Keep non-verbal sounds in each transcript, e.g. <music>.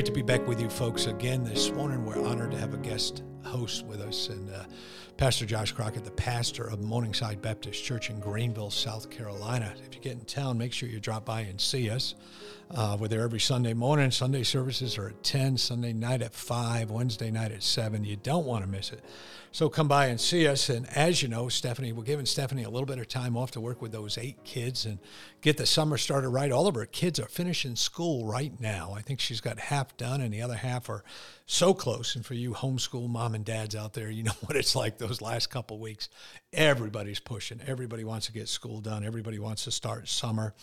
Great to be back with you folks again this morning. We're honored to have a guest host with us, and uh, Pastor Josh Crockett, the pastor of Morningside Baptist Church in Greenville, South Carolina. If you get in town, make sure you drop by and see us. Uh, we're there every Sunday morning. Sunday services are at 10, Sunday night at 5, Wednesday night at 7. You don't want to miss it. So come by and see us. And as you know, Stephanie, we're giving Stephanie a little bit of time off to work with those eight kids and get the summer started right. All of her kids are finishing school right now. I think she's got half done, and the other half are so close. And for you homeschool mom and dads out there, you know <laughs> what it's like those last couple weeks. Everybody's pushing. Everybody wants to get school done. Everybody wants to start summer.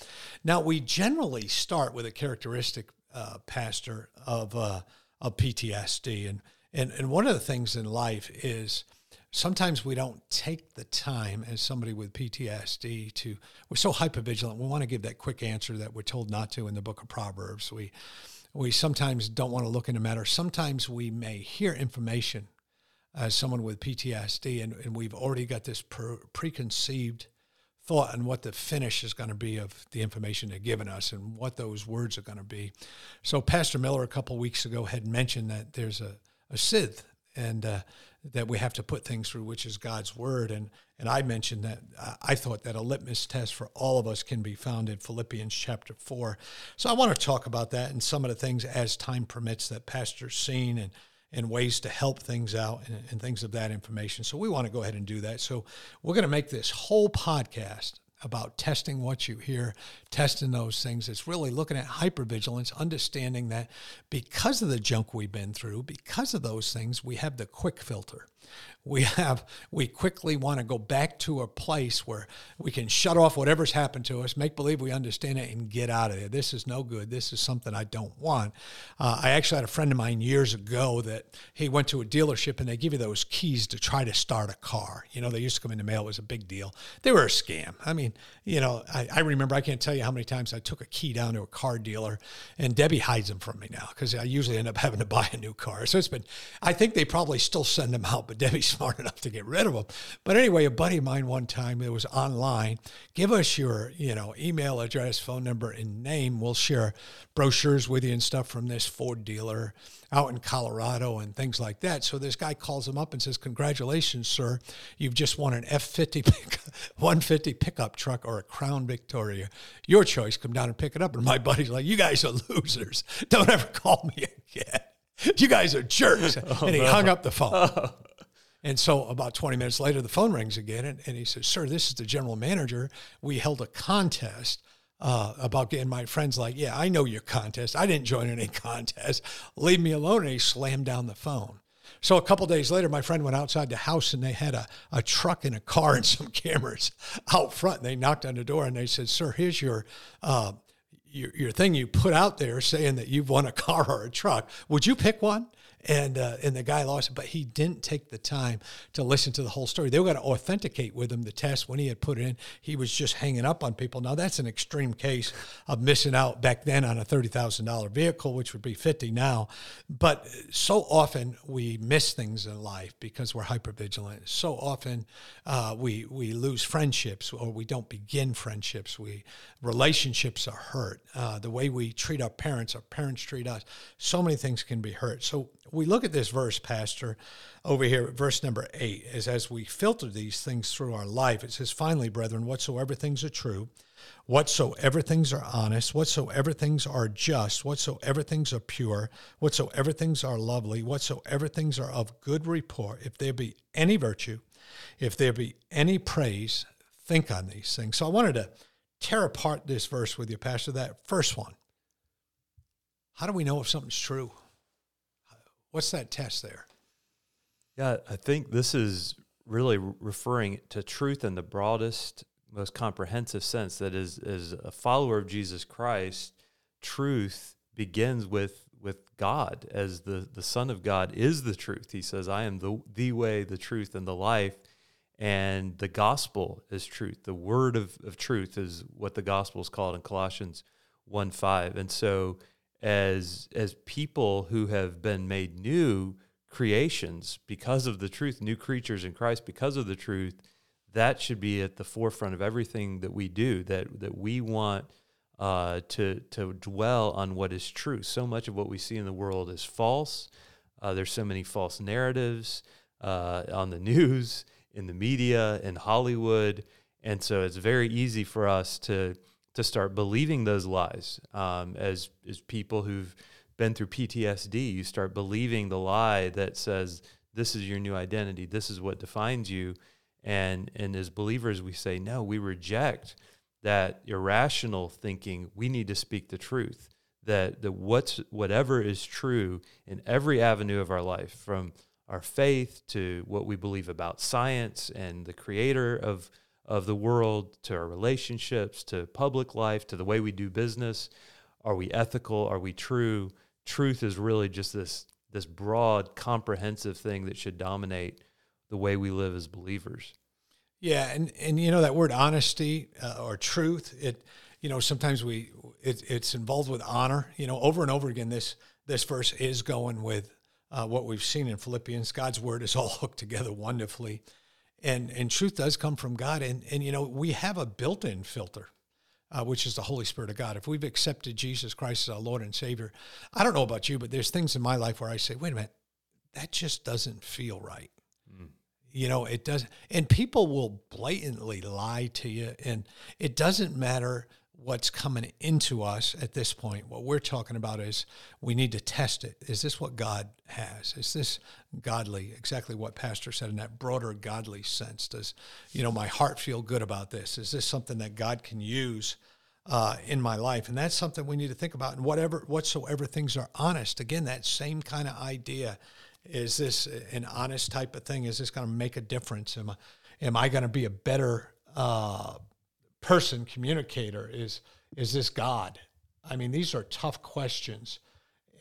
Now, we generally start with a characteristic, uh, pastor, of, uh, of PTSD. And and and one of the things in life is sometimes we don't take the time as somebody with PTSD to we're so hyper vigilant. We want to give that quick answer that we're told not to in the book of Proverbs. We we sometimes don't want to look into matter. Sometimes we may hear information as someone with PTSD and, and we've already got this pre- preconceived thought on what the finish is going to be of the information they're giving us and what those words are going to be. So Pastor Miller a couple weeks ago had mentioned that there's a a sieve and uh, that we have to put things through, which is God's word. And and I mentioned that I thought that a litmus test for all of us can be found in Philippians chapter four. So I want to talk about that and some of the things as time permits that Pastor's seen and and ways to help things out and, and things of that information. So we want to go ahead and do that. So we're going to make this whole podcast about testing what you hear, testing those things. It's really looking at hypervigilance, understanding that because of the junk we've been through, because of those things, we have the quick filter we have we quickly want to go back to a place where we can shut off whatever's happened to us make believe we understand it and get out of there. This is no good. This is something i don't want. Uh, i actually had a friend of mine years ago that he went to a dealership and they give you those keys to try to start a car. You know they used to come in the mail it was a big deal. They were a scam. I mean you know i, I remember i can't tell you how many times i took a key down to a car dealer and debbie hides them from me now because i usually end up having to buy a new car. So it's been i think they probably still send them out but debbie's smart <laughs> enough to get rid of them. But anyway, a buddy of mine one time, it was online, give us your, you know, email address, phone number, and name. We'll share brochures with you and stuff from this Ford dealer out in Colorado and things like that. So this guy calls him up and says, Congratulations, sir. You've just won an F 50 <laughs> pick, 150 pickup truck or a Crown Victoria. Your choice. Come down and pick it up. And my buddy's like, You guys are losers. <laughs> Don't ever call me again. You guys are jerks. Oh, and he no. hung up the phone. Oh. And so about 20 minutes later, the phone rings again, and, and he says, Sir, this is the general manager. We held a contest uh, about getting my friends like, Yeah, I know your contest. I didn't join any <laughs> contest. Leave me alone. And he slammed down the phone. So a couple days later, my friend went outside the house and they had a, a truck and a car and <laughs> some cameras out front. And they knocked on the door and they said, Sir, here's your. Uh, your, your thing you put out there saying that you've won a car or a truck. Would you pick one? And uh, and the guy lost it, but he didn't take the time to listen to the whole story. They were going to authenticate with him the test when he had put it in. He was just hanging up on people. Now that's an extreme case of missing out back then on a thirty thousand dollar vehicle, which would be fifty now. But so often we miss things in life because we're hyper vigilant. So often uh, we we lose friendships or we don't begin friendships. We relationships are hurt. Uh, the way we treat our parents, our parents treat us. So many things can be hurt. So we look at this verse, Pastor, over here, verse number eight, is as we filter these things through our life, it says, Finally, brethren, whatsoever things are true, whatsoever things are honest, whatsoever things are just, whatsoever things are pure, whatsoever things are lovely, whatsoever things are of good report, if there be any virtue, if there be any praise, think on these things. So I wanted to tear apart this verse with you, Pastor. That first one. How do we know if something's true? What's that test there? Yeah, I think this is really referring to truth in the broadest, most comprehensive sense. That is, as a follower of Jesus Christ, truth begins with with God as the the Son of God is the truth. He says, "I am the the way, the truth, and the life." And the gospel is truth. The word of, of truth is what the gospel is called in Colossians 1 5. And so as as people who have been made new creations because of the truth, new creatures in Christ because of the truth, that should be at the forefront of everything that we do. That that we want uh, to to dwell on what is true. So much of what we see in the world is false. Uh, there's so many false narratives uh, on the <laughs> news, in the media, in Hollywood, and so it's very easy for us to to start believing those lies. Um, as as people who've been through PTSD, you start believing the lie that says this is your new identity, this is what defines you, and and as believers, we say no, we reject that irrational thinking, we need to speak the truth. That, that what's, whatever is true in every avenue of our life, from our faith to what we believe about science and the creator of, of the world, to our relationships, to public life, to the way we do business. Are we ethical? Are we true? Truth is really just this, this broad, comprehensive thing that should dominate the way we live as believers. Yeah, and and you know that word honesty uh, or truth. It you know sometimes we it, it's involved with honor. You know, over and over again, this this verse is going with uh, what we've seen in Philippians. God's word is all <laughs> hooked together wonderfully, and and truth does come from God. And and you know we have a built-in filter. Uh, which is the Holy Spirit of God. If we've accepted Jesus Christ as our Lord and Savior, I don't know about you, but there's things in my life where I say, wait a minute, that just doesn't feel right. You know, it does, and people will blatantly lie to you, and it doesn't matter what's coming into us at this point. What we're talking about is we need to test it. Is this what God has? Is this godly? Exactly what Pastor said in that broader godly sense. Does, you know, my heart feel good about this? Is this something that God can use? Uh, in my life, and that's something we need to think about. And whatever, whatsoever things are honest, again, that same kind of idea is this an honest type of thing? Is this going to make a difference? Am I, am I going to be a better uh, person, communicator? Is is this God? I mean, these are tough questions.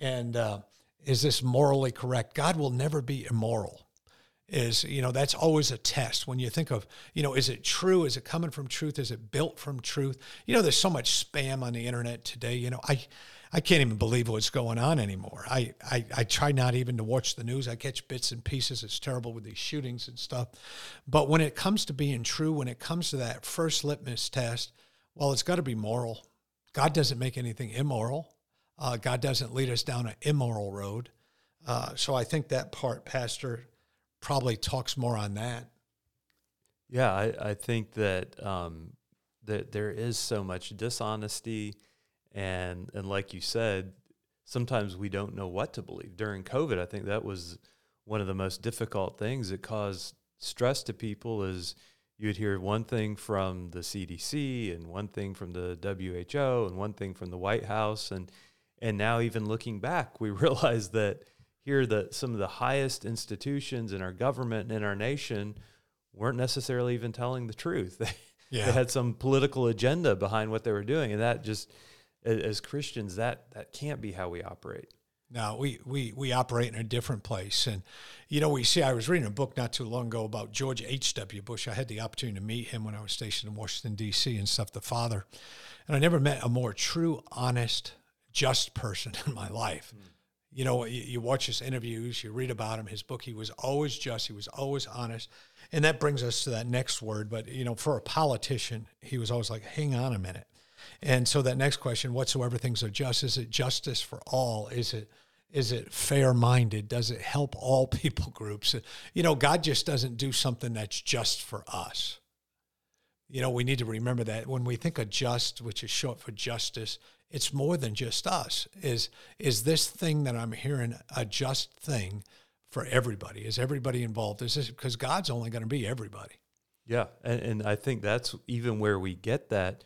And uh, is this morally correct? God will never be immoral. Is you know that's always a test when you think of you know is it true? Is it coming from truth? Is it built from truth? You know, there's so much spam on the internet today. You know, I I can't even believe what's going on anymore. I, I, I try not even to watch the news. I catch bits and pieces. It's terrible with these shootings and stuff. But when it comes to being true, when it comes to that first litmus test, well, it's got to be moral. God doesn't make anything immoral. Uh, God doesn't lead us down an immoral road. Uh, so I think that part, Pastor, probably talks more on that. Yeah, I, I think that um, that there is so much dishonesty and and like you said, sometimes we don't know what to believe. During COVID, I think that was one of the most difficult things that caused stress to people is you'd hear one thing from the CDC and one thing from the WHO and one thing from the White House and and now even looking back we <laughs> realize that here that some of the highest institutions in our government and in our nation weren't necessarily even telling the truth. <laughs> They, yeah. they had some political agenda behind what they were doing and that just as Christians, that that can't be how we operate. No, we, we we operate in a different place, and you know we see. I was reading a book not too long ago about George H. W. Bush. I had the opportunity to meet him when I was stationed in Washington D.C. and stuff. The father, and I never met a more true, honest, just person <laughs> in my life. Mm. You know, you, you watch his interviews, you read about him, his book. He was always just. He was always honest, and that brings us to that next word. But you know, for a politician, he was always like, "Hang on a minute." And so that next question, whatsoever things are just, is it justice for all? Is it is it fair minded? Does it help all <laughs> people groups? You know, God just doesn't do something that's just for us. You know, we need to remember that when we think of just, which is short for justice, it's more than just us. Is is this thing that I'm hearing a just thing for everybody? Is everybody involved? Is this because God's only going to be everybody? Yeah, and, and I think that's even where we get that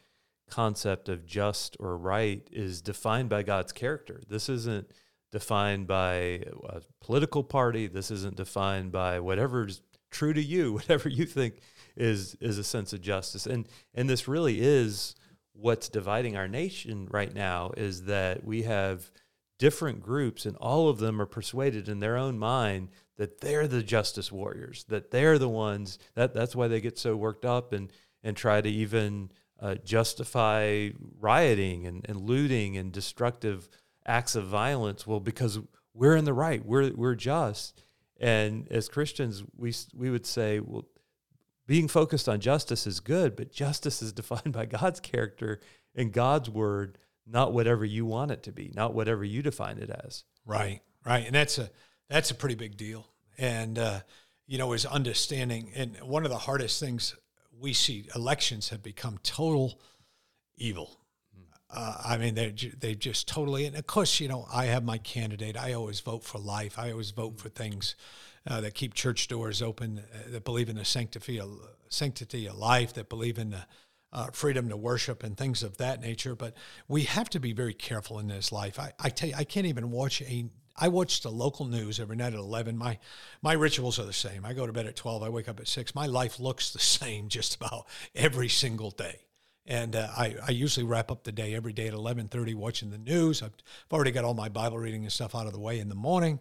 concept of just or right is defined by God's character. This isn't defined by a political party. This isn't defined by whatever's true to you, <laughs> whatever you think is is a sense of justice. And and this really is what's dividing our nation right now is that we have different groups and all of them are persuaded in their own mind that they're the justice warriors, that they're the ones that that's why they get so worked up and and try to even uh, justify rioting and, and looting and destructive acts of violence. Well, because we're in the right, we're we're just, and as Christians, we we would say, well, being focused on justice is good, but justice is <laughs> defined by God's character and God's word, not whatever you want it to be, not whatever you define it as. Right, right, and that's a that's a pretty big deal, and uh, you know, is understanding. And one of the hardest things we see elections have become total evil. Uh, I mean, they they just totally. And of course, you know, I have my candidate. I always vote for life. I always vote for things uh, that keep church doors open, uh, that believe in the sanctity of, sanctity of life, that believe in the uh, freedom to worship and things of that nature. But we have to be very careful in this life. I, I tell you, I can't even watch a I watch the local news every night at 11. My my rituals are the same. I go to bed at 12. I wake up at 6. My life looks the <laughs> same just about every single day. And uh, I, I usually wrap up the day every day at 11:30 watching the news. I've, I've already got all my Bible reading and stuff out of the way in the morning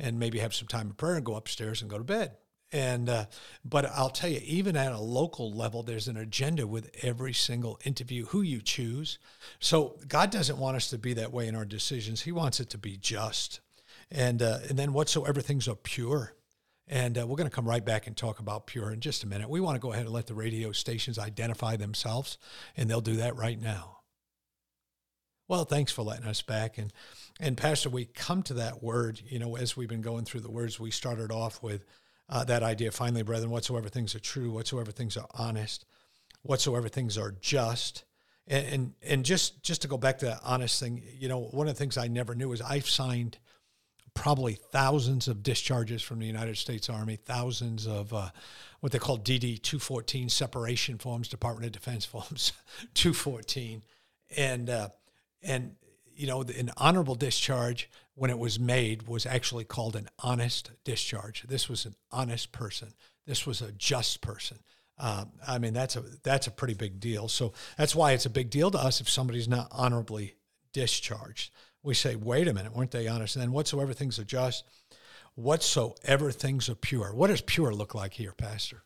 and maybe have some time of prayer and go upstairs and go to bed. And uh, but I'll tell you, even at a local level, there's an agenda with every single interview who you choose. So God doesn't want us to be that way in our decisions. He wants it to be just and uh, and then whatsoever things are pure. And uh, we're going to come right back and talk about pure in just a minute. We want to go ahead and let the radio stations identify themselves, and they'll do that right now. Well, thanks for letting us back. And and Pastor, we come to that word, you know, as we've been going through the words, we started off with uh, that idea, finally, brethren, whatsoever things are true, whatsoever things are honest, whatsoever things are just. And, and and just just to go back to that honest thing, you know, one of the things I never knew is I've signed – probably thousands of discharges from the United States Army, thousands of uh, what they call DD 214 separation forms, Department of Defense <laughs> forms 214, and uh, and you know an honorable discharge when it was made was actually called an honest discharge. This was an honest person. This was a just person. Uh, I mean that's a that's a pretty big deal. So that's why it's a big deal to us if somebody's not honorably discharged we say, wait a minute, weren't they honest? And then whatsoever things are just, whatsoever things are pure. What does pure look like here, Pastor?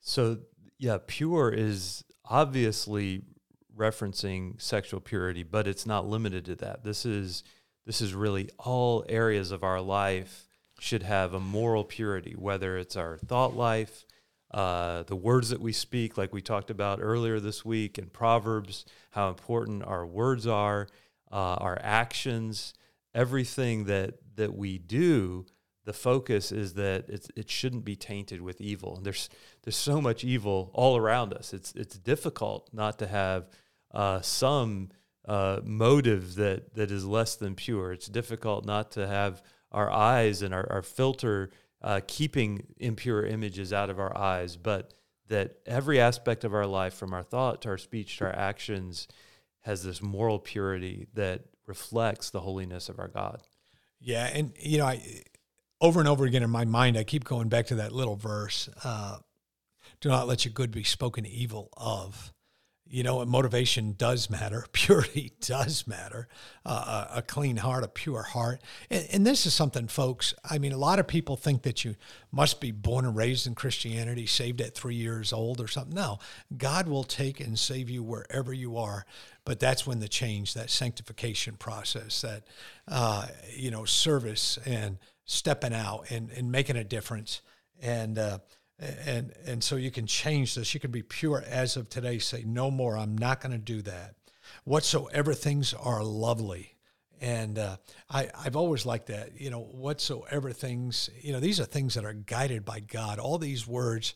So, yeah, pure is obviously referencing sexual purity, but it's not limited to that. This is this is really all areas of our life should have a moral purity, whether it's our thought life, uh, the words that we speak, like we talked about earlier this week in Proverbs, how important our words are uh, our actions, everything that that we do, the focus is that it's, it shouldn't be tainted with evil. And there's there's so much evil all around us. It's it's difficult not to have uh, some uh, motive that that is less than pure. It's difficult not to have our eyes and our, our filter uh, keeping impure images out of our eyes, but that every aspect of our life, from our thought to our speech to our actions, has this moral purity that reflects the holiness of our God. Yeah, and you know, I over and over again in my mind, I keep going back to that little verse: uh, "Do not let your good be spoken evil of." You know, motivation does matter. <laughs> Purity does matter. Uh, a, clean heart, a pure heart. And, and, this is something, folks. I mean, a lot of people think that you must be born and raised in Christianity, saved at three years old or something. No, God will take and save you wherever you are. But that's when the change, that sanctification process, that, uh, you know, service and stepping out and, and making a difference. And, uh, and and so you can change this. You can be pure as of today say no more. I'm not going to do that. Whatsoever things are lovely. And uh, I, i've always liked that you know whatsoever things you know these are things that are guided by god. All these words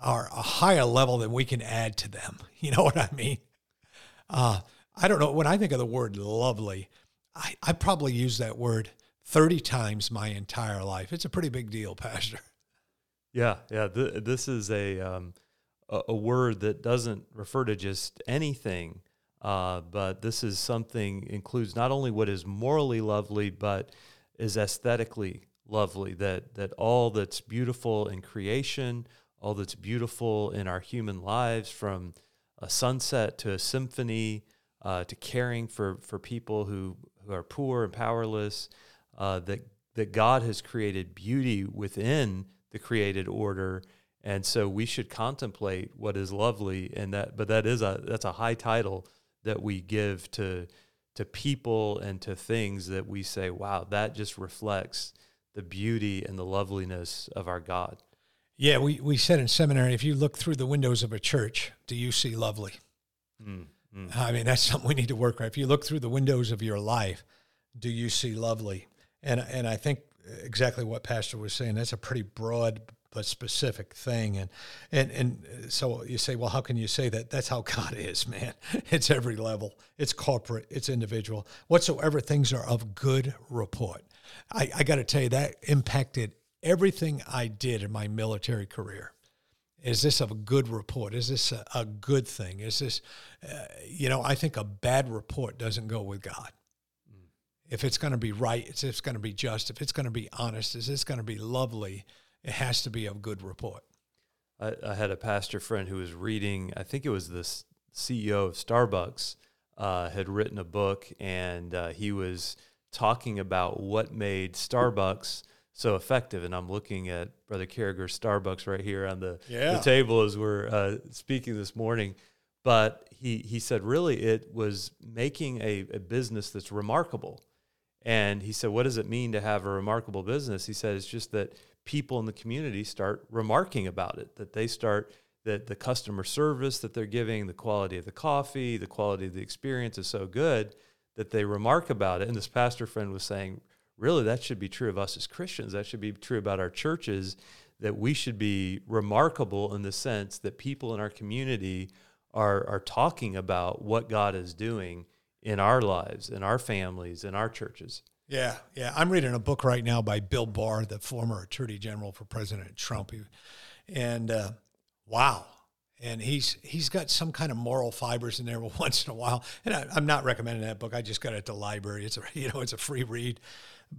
are a higher level than we can add to them. <laughs> You know what i mean? Uh, i don't know. When i think of the word lovely I, I probably use that word 30 times my entire life. It's a pretty big deal <laughs> pastor yeah, yeah. Th- this is a, um, a, a word that doesn't refer to just anything, Uh, but this is something includes not only what is morally lovely, but is aesthetically lovely. That that all that's beautiful in creation, all that's beautiful in our human lives, from a sunset to a symphony, uh, to caring for for people who who are poor and powerless. Uh, that that God has created beauty within the created order, and so we should contemplate what is lovely. And that, but that is a that's a high title that we give to to people and to things that we say, wow, that just reflects the beauty and the loveliness of our God. Yeah, we, we said in seminary, if you look through the windows of a church, do you see lovely? Mm, mm. I mean, that's <laughs> something we need to work on. If you look through the windows of your life, do you see lovely? And and I think exactly what Pastor was saying. That's a pretty broad but specific thing. And and and so you say, well, how can you say that? That's how God is, man. <laughs> It's every level. It's corporate. It's individual. Whatsoever things are of good report. I, I got to tell you that impacted everything I did in my military career. Is this a good report? Is this a, a good thing? Is this, uh, you know, I think a bad report doesn't go with God if it's going to be right, if it's going to be just, if it's going to be honest, is it's going to be lovely, it has to be of good report. I, I, had a pastor friend who was reading, I think it was the CEO of Starbucks, uh, had written a book, and uh, he was talking about what made Starbucks so effective. And I'm looking at Brother Carragher's Starbucks right here on the, yeah. the table as we're uh, speaking this morning. But he, he said, really, it was making a, a business that's remarkable and he said, What does it mean to have a remarkable business? He said, It's just that people in the community start remarking about it, that they start, that the customer service that they're giving, the quality of the coffee, the quality of the experience is so good that they remark about it. And this pastor friend was saying, Really, that should be true of us as Christians. That should be true about our churches, that we should be remarkable in the sense that people in our community are, are talking about what God is doing in our lives, in our families, in our churches. Yeah, yeah. I'm reading a book right now by Bill Barr, the former Attorney General for President Trump, and uh, wow, and he's he's got some kind of moral fibers in there <laughs> once in a while. And I, am not recommending that book. I just got it at the library. It's a <laughs> you know it's a free read,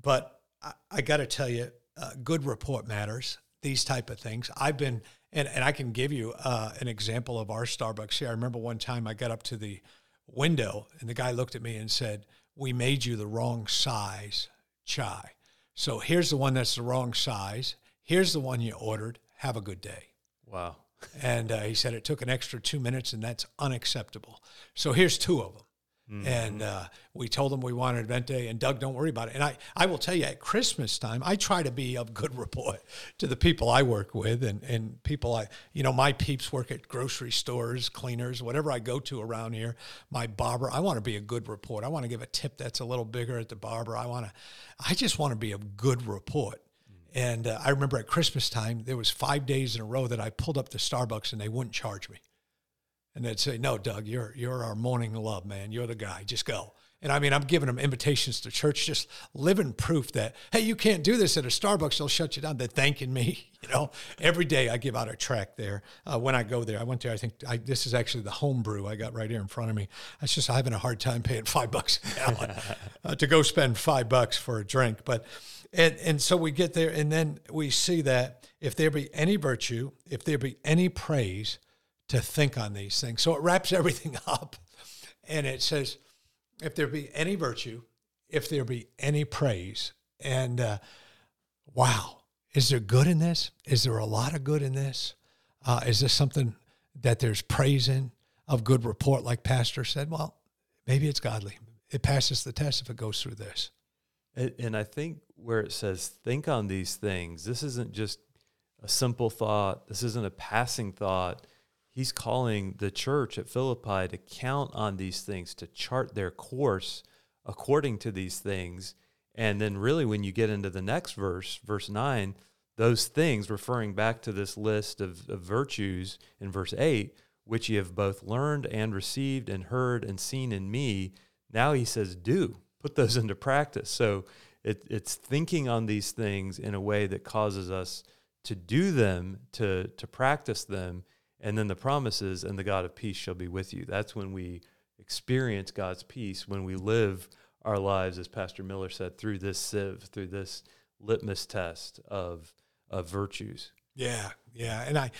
but I, I got to tell you, uh, good report matters. These type of things. I've been and and I can give you uh, an example of our Starbucks here. I remember one time I got up to the window and the guy looked at me and said, We made you the wrong size chai. So here's the one that's the wrong size. Here's the one you ordered. Have a good day. Wow. and uh, he said it took an extra two minutes and that's unacceptable. So here's two of them. Mm-hmm. And uh, we told them we wanted Venti, and Doug, don't worry about it. And I, I will tell you, at Christmas time, I try to be of good report <laughs> to the people I work with, and, and people I, you know, my peeps work at grocery stores, cleaners, whatever I go to around here. My barber, I want to be a good report. I want to give a tip that's a little bigger at the barber. I want to, I just want to be a good report. Mm-hmm. And uh, I remember at Christmas time, there was five days in a row that I pulled up to Starbucks and they wouldn't charge me. And they'd say, "No, Doug, you're you're our morning love, man. You're the guy. Just go." And I mean, I'm giving them invitations to church, just living proof that hey, you can't do this at a Starbucks; they'll shut you down. They're thanking me. <laughs> You know, every day I give out a track there uh, when I go there. I went there. I think I, this is actually the homebrew I got right here in front of me. It's just having a hard time paying <laughs> five bucks a gallon <laughs> uh, to go spend five bucks for a drink, but. And, and so we get there, and then we see that if there be any virtue, if there be any praise, to think on these things. So it wraps <laughs> everything up and it says, if there be any virtue, if there be any praise, and uh, wow, is there good in this? Is there a lot of good in this? Uh, is this something that there's praise in of good report, like Pastor said? Well, maybe it's godly. It passes the test if it goes through this. And I think where it says, think on these things, this isn't just a simple thought, this isn't a passing thought he's calling the church at Philippi to count on these things, to chart their course according to these things. And then, really, when you get into the next verse, verse 9, those things, referring back to this list of, of virtues in verse 8, which ye have both learned and received and heard and seen in me, now he says, do, put those into practice. So it, it's thinking on these things in a way that causes us to do them, to, to practice them, and then the promises and the God of peace shall be with you. That's when we experience God's peace when we live our lives, as Pastor Miller said, through this sieve, through this litmus test of of virtues. Yeah, yeah, and I,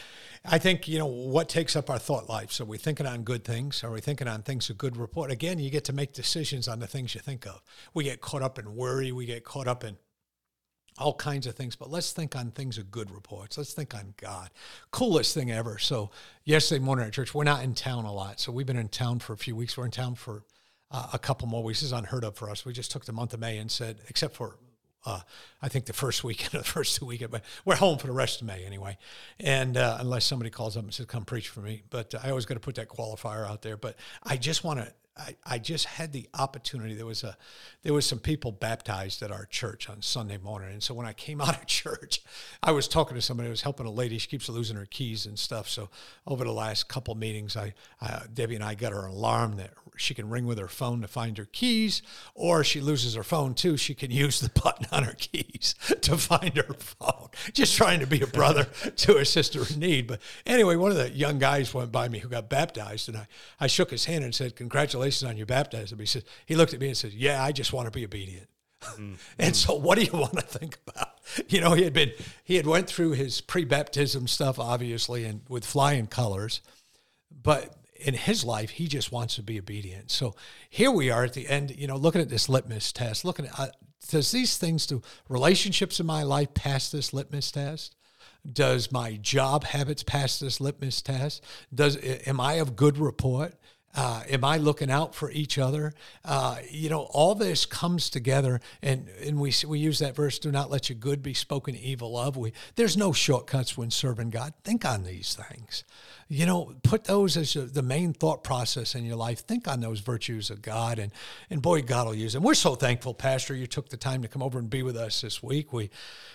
I think you know what takes up our thought life. So we thinking on good things? Are we thinking on things of good report? Again, you get to make decisions on the things you think of. We get caught up in worry. We get caught up in all kinds of things. But let's think on things of good reports. Let's think on God. Coolest thing ever. So yesterday morning at church, we're not in town a lot. So we've been in town for a few weeks. We're in town for uh, a couple more weeks. This is unheard of for us. We just took the month of May and said, except for uh, I think the first <laughs> weekend or the first two weekend, but we're home for the rest of May anyway. And uh, unless somebody calls up and says, come preach for me. But I always got to put that qualifier out there. But I just want to I, I just had the opportunity. There was a there was some people baptized at our church on Sunday morning, and so when I came <laughs> out of church, I was talking to somebody. I was helping a lady. She keeps losing her keys and stuff. So over the last couple meetings, I, I Debbie and I got her alarm that she can ring with her phone to find her keys, or she loses her phone too. She can <laughs> use the button on her keys to find her phone. Just trying to be a brother <laughs> to her sister in need. But anyway, one of the young guys went by me who got baptized, and I I shook his hand and said, "Congratulations." on your baptism. He said, he looked at me and said, yeah, I just want to be obedient. <laughs> And so what do you want to think about? You know, he had been, he had went through his pre-baptism stuff, obviously, and with flying colors, but in his life, he just wants to be obedient. So here we are at the end, you know, looking at this litmus test, looking at, uh, does these things do relationships in my life pass this litmus test? Does my job habits pass this litmus test? Does am I of good report? Uh, am I looking out for each other? Uh, you know, all this comes together, and and we we use that verse: "Do not let your good be spoken evil of." We there's no shortcuts when serving God. Think on these things. You know, put those as the main thought process in your life. Think on those virtues of God, and and boy, God will use them. We're so thankful, Pastor, you took the time to come over and be with us this week. We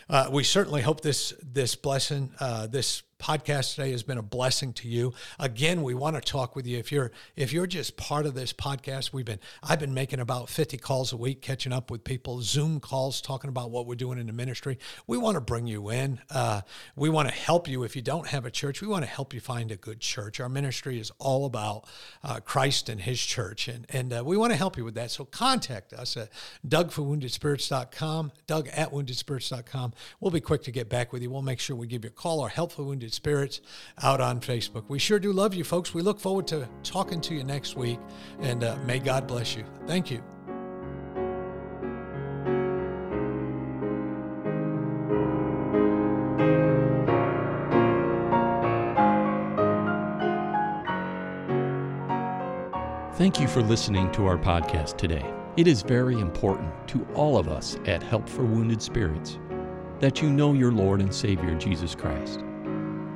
uh, we certainly hope this this blessing, uh, this podcast today has been a blessing to you. Again, we want to talk with you. If you're if you're just part of this podcast, we've been I've been making about 50 calls a week, catching up with people, Zoom calls, talking about what we're doing in the ministry. We want to bring you in. Uh, we want to help you. If you don't have a church, we want to help you find a good church. Our ministry is all about uh, Christ and His church, and and uh, we want to help you with that. So contact us at DougForWoundedSpirits.com, Doug at WoundedSpirits.com. We'll be quick to get back with you. We'll make sure we give you a call or help for Spirits out on Facebook. We sure do love you, folks. We look forward to talking to you next week, and uh, may God bless you. Thank you. Thank you for listening to our podcast today. It is very important to all of us at Help for Wounded Spirits that you know your Lord and Savior Jesus Christ.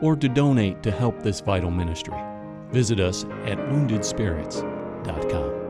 or to donate to help this vital ministry, visit us at woundedspirits.com.